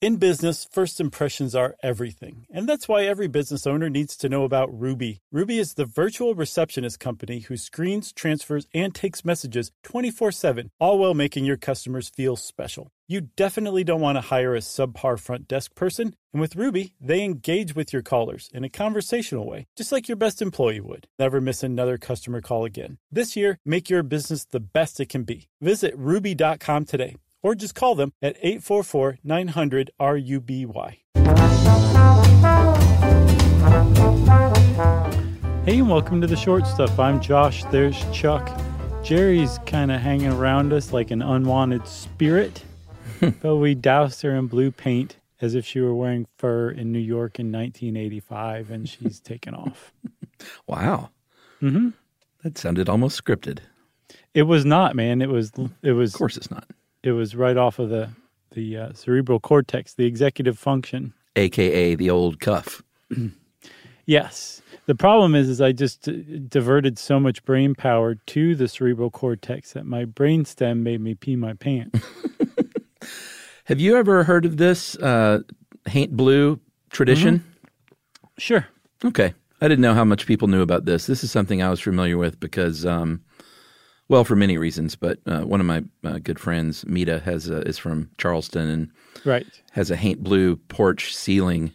In business, first impressions are everything. And that's why every business owner needs to know about Ruby. Ruby is the virtual receptionist company who screens, transfers, and takes messages 24 7, all while making your customers feel special. You definitely don't want to hire a subpar front desk person. And with Ruby, they engage with your callers in a conversational way, just like your best employee would. Never miss another customer call again. This year, make your business the best it can be. Visit ruby.com today or just call them at 844 900 RUBY. Hey, and welcome to the short stuff. I'm Josh. There's Chuck. Jerry's kind of hanging around us like an unwanted spirit, but we doused her in blue paint as if she were wearing fur in New York in 1985, and she's taken off. Wow. Mm-hmm. That sounded almost scripted. It was not, man. It was. It was. Of course, it's not. It was right off of the the uh, cerebral cortex, the executive function. AKA the old cuff. yes. The problem is, is I just uh, diverted so much brain power to the cerebral cortex that my brain stem made me pee my pants. Have you ever heard of this uh, Haint Blue tradition? Mm-hmm. Sure. Okay. I didn't know how much people knew about this. This is something I was familiar with because um, well, for many reasons, but uh, one of my uh, good friends, Mita, has a, is from Charleston and right has a haint blue porch ceiling,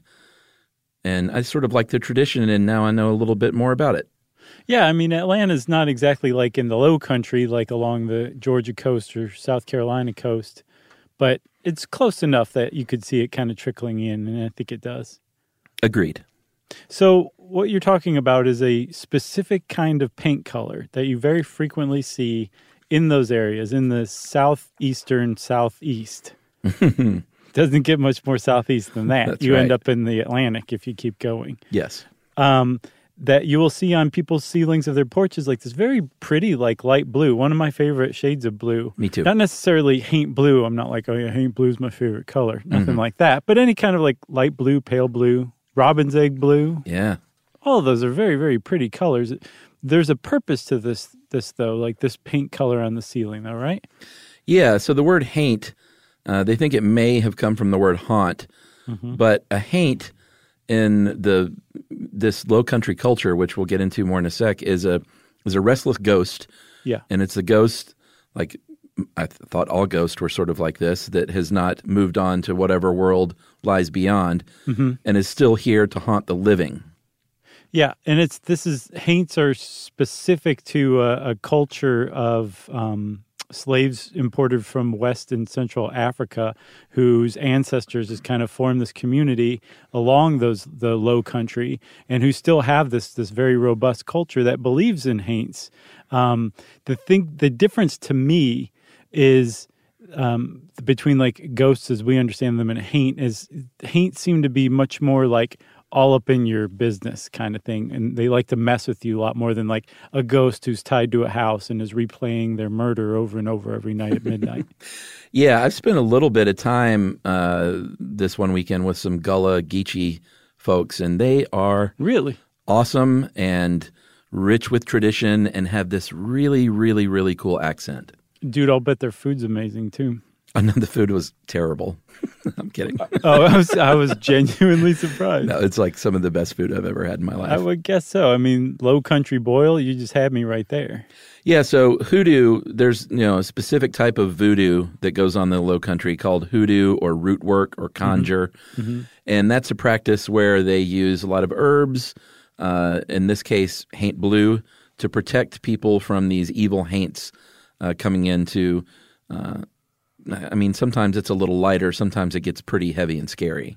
and I sort of like the tradition, and now I know a little bit more about it. Yeah, I mean Atlanta's not exactly like in the Low Country, like along the Georgia coast or South Carolina coast, but it's close enough that you could see it kind of trickling in, and I think it does. Agreed. So, what you're talking about is a specific kind of paint color that you very frequently see in those areas in the southeastern southeast. Doesn't get much more southeast than that. That's you right. end up in the Atlantic if you keep going. Yes. Um, that you will see on people's ceilings of their porches, like this very pretty, like light blue. One of my favorite shades of blue. Me too. Not necessarily haint blue. I'm not like, oh yeah, haint blue is my favorite color. Nothing Mm-hmm. like that. But any kind of like light blue, pale blue, robin's egg blue. Yeah. All of those are very, very pretty colors. There's a purpose to this, this though, like this paint color on the ceiling, though, right? Yeah. So the word haint, uh, they think it may have come from the word haunt, but a haint in the this low country culture, which we'll get into more in a sec, is a is a restless ghost, Yeah. and it's a ghost like I th- thought all ghosts were sort of like this that has not moved on to whatever world lies beyond, and is still here to haunt the living. Yeah, and it's this is haints are specific to a, a culture of um, slaves imported from West and Central Africa, whose ancestors has kind of formed this community along those the Low Country, and who still have this this very robust culture that believes in haints. Um, the thing, the difference to me is um, between like ghosts as we understand them and haint is haint seem to be much more like all up in your business kind of thing. And they like to mess with you a lot more than like a ghost who's tied to a house and is replaying their murder over and over every night at midnight. Yeah, I've spent a little bit of time uh, this one weekend with some Gullah Geechee folks, and they are really? awesome and rich with tradition and have this really, really, really cool accent. Dude i'll bet their food's amazing too I know the food was terrible. I'm kidding. oh i was i was genuinely surprised No, it's like some of the best food I've ever had in my life. i would guess so i mean low country boil you just had me right there Yeah, so hoodoo, there's you know a specific type of voodoo that goes on in the low country called hoodoo or root work or conjure. And that's a practice where they use a lot of herbs, uh, in this case, haint blue, to protect people from these evil haints uh, coming into. Uh, I mean, sometimes it's a little lighter, sometimes it gets pretty heavy and scary.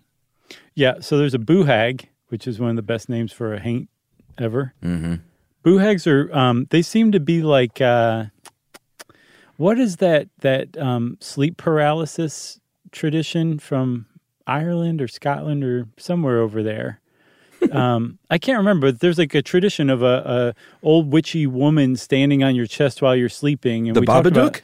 Yeah, so there's a boohag, which is one of the best names for a haint ever. Mm-hmm. Boohags are um, they seem to be like uh, what is that that um, sleep paralysis tradition from Ireland or Scotland or somewhere over there? Um, I can't remember, but there's like a tradition of a, a old witchy woman standing on your chest while you're sleeping. And The we talked about- Babadook?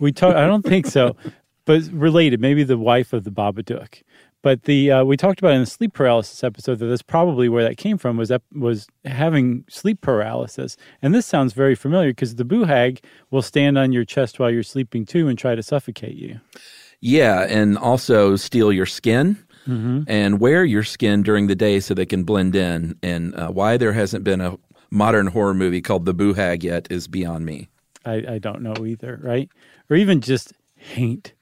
we talk. I don't think so, but related. Maybe the wife of the Babadook. But the uh, we talked about in the sleep paralysis episode that that's probably where that came from was that was having sleep paralysis. And this sounds very familiar because the boohag will stand on your chest while you're sleeping too and try to suffocate you. Yeah, and also steal your skin and wear your skin during the day so they can blend in. And uh, why there hasn't been a modern horror movie called The Boo Hag yet is beyond me. I, I don't know either, right? Or even just haint.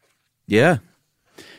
Yeah,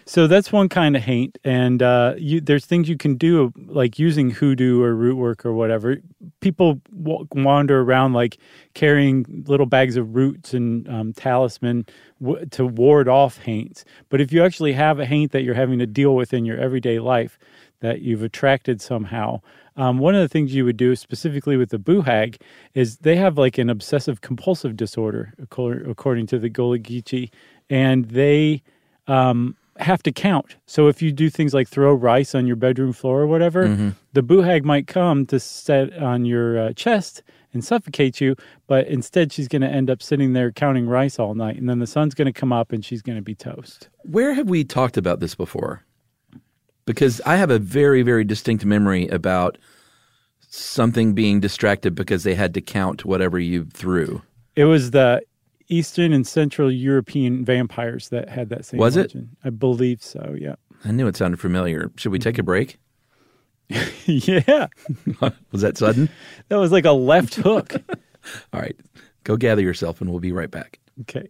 So that's one kind of haint, and uh, you, there's things you can do like using hoodoo or root work or whatever. People wander around like carrying little bags of roots and um, talisman w- to ward off haints. But if you actually have a haint that you're having to deal with in your everyday life that you've attracted somehow, um, one of the things you would do specifically with the boohag is they have like an obsessive compulsive disorder, according to the Gullah Geechee, and they um, have to count. So if you do things like throw rice on your bedroom floor or whatever, the boohag might come to set on your uh, chest and suffocate you, but instead she's going to end up sitting there counting rice all night, and then the sun's going to come up and she's going to be toast. Where have we talked about this before? Because I have a very, very distinct memory about something being distracted because they had to count whatever you threw. It was the Eastern and Central European vampires that had that same Was it? I believe so. Yeah. I knew it sounded familiar. Should we take a break? yeah. Was that sudden? That was like a left hook. All right, go gather yourself and we'll be right back. Okay.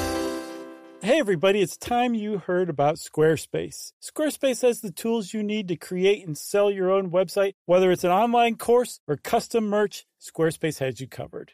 Hey everybody, it's time you heard about Squarespace. Squarespace has the tools you need to create and sell your own website, whether it's an online course or custom merch. Squarespace has you covered.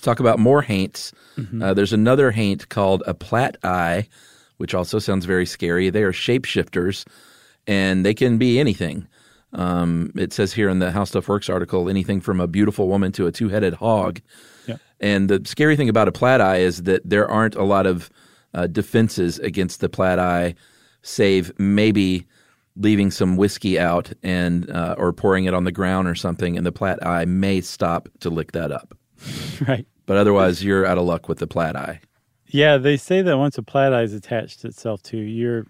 talk about more haints. Uh, there's another haint called a plat eye, which also sounds very scary. They are shapeshifters, and they can be anything. Um, it says here in the How Stuff Works article, anything from a beautiful woman to a two-headed hog. Yeah. And the scary thing about a plat eye is that there aren't a lot of uh, defenses against the plat eye, save maybe leaving some whiskey out and uh, or pouring it on the ground or something, and the plat eye may stop to lick that up. Right. But otherwise, you're out of luck with the plat eye. Yeah, they say that once a plat eye is attached itself to you're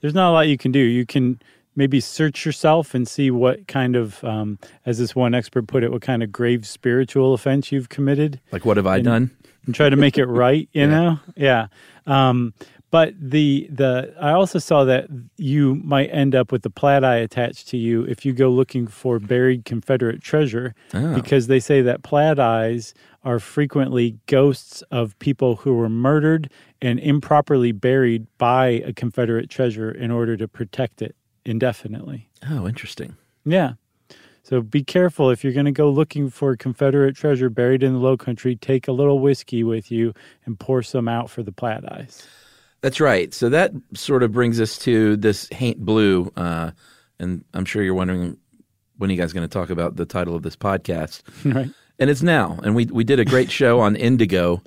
there's not a lot you can do. You can maybe search yourself and see what kind of, um, as this one expert put it, what kind of grave spiritual offense you've committed Like, what have I done? and try to make it right. You know, yeah. Um, but the the I also saw that you might end up with the plat eye attached to you if you go looking for buried Confederate treasure, Oh. because they say that plat eyes are frequently ghosts of people who were murdered and improperly buried by a Confederate treasure in order to protect it indefinitely. Oh, interesting. Yeah. So be careful if you're going to go looking for Confederate treasure buried in the Low Country. Take a little whiskey with you and pour some out for the plat eyes. That's right. So that sort of brings us to this Haint Blue, uh, and I'm sure you're wondering when are you guys going to talk about the title of this podcast? right. And it's now. And we we did a great show on indigo,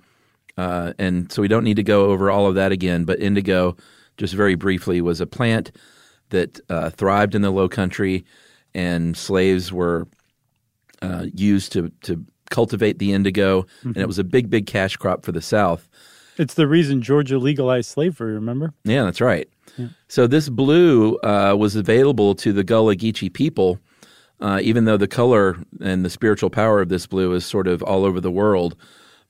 uh, and so we don't need to go over all of that again. But indigo, just very briefly, was a plant that uh, thrived in the Low Country, and slaves were uh, used to to cultivate the indigo, mm-hmm. and it was a big, big cash crop for the South. It's the reason Georgia legalized slavery. Remember? Yeah, that's right. Yeah. So this blue uh, was available to the Gullah Geechee people, uh, even though the color and the spiritual power of this blue is sort of all over the world.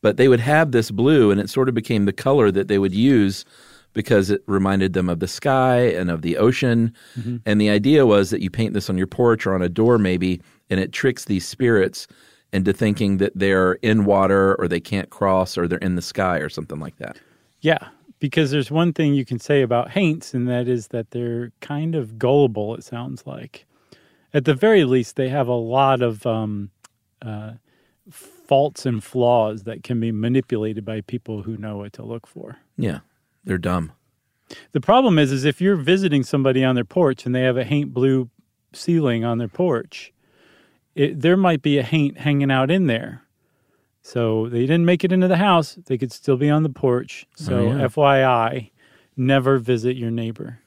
But they would have this blue, and it sort of became the color that they would use because it reminded them of the sky and of the ocean. Mm-hmm. And the idea was that you paint this on your porch or on a door, maybe, and it tricks these spirits into thinking that they're in water or they can't cross or they're in the sky or something like that. Yeah, because there's one thing you can say about haints, and that is that they're kind of gullible, it sounds like. At the very least, they have a lot of um, uh, faults and flaws that can be manipulated by people who know what to look for. Yeah, they're dumb. The problem is, is if you're visiting somebody on their porch and they have a haint blue ceiling on their porch, it, there might be a haint hanging out in there. So they didn't make it into the house. They could still be on the porch. So oh, yeah. FYI, never visit your neighbor.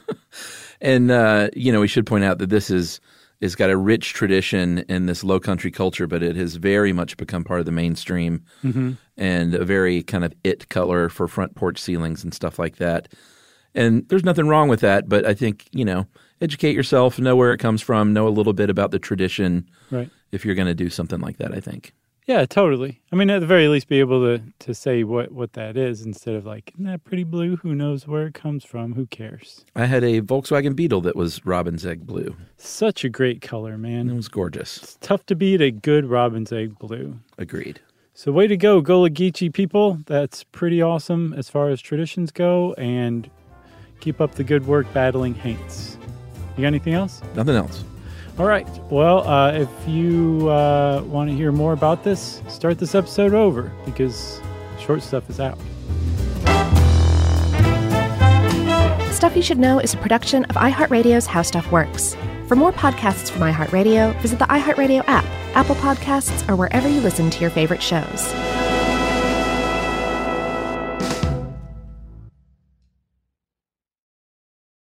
and uh, you know, we should point out that this is is got a rich tradition in this low country culture, but it has very much become part of the mainstream mm-hmm. and a very kind of it color for front porch ceilings and stuff like that. And there's nothing wrong with that, but I think, you know, educate yourself, know where it comes from, know a little bit about the tradition. Right. If you're going to do something like that, I think. Yeah, totally. I mean, at the very least, be able to to say what what that is instead of like, isn't that pretty blue? Who knows where it comes from? Who cares? I had a Volkswagen Beetle that was robin's egg blue. Such a great color, man. It was gorgeous. It's tough to beat a good robin's egg blue. Agreed. So, way to go, Gullah Geechee people. That's pretty awesome as far as traditions go, and keep up the good work battling haints. You got anything else? Nothing else. All right. Well, uh, if you uh, want to hear more about this, start this episode over because short stuff is out. Stuff You Should Know is a production of iHeartRadio's How Stuff Works. For more podcasts from iHeartRadio, visit the iHeartRadio app, Apple Podcasts, or wherever you listen to your favorite shows.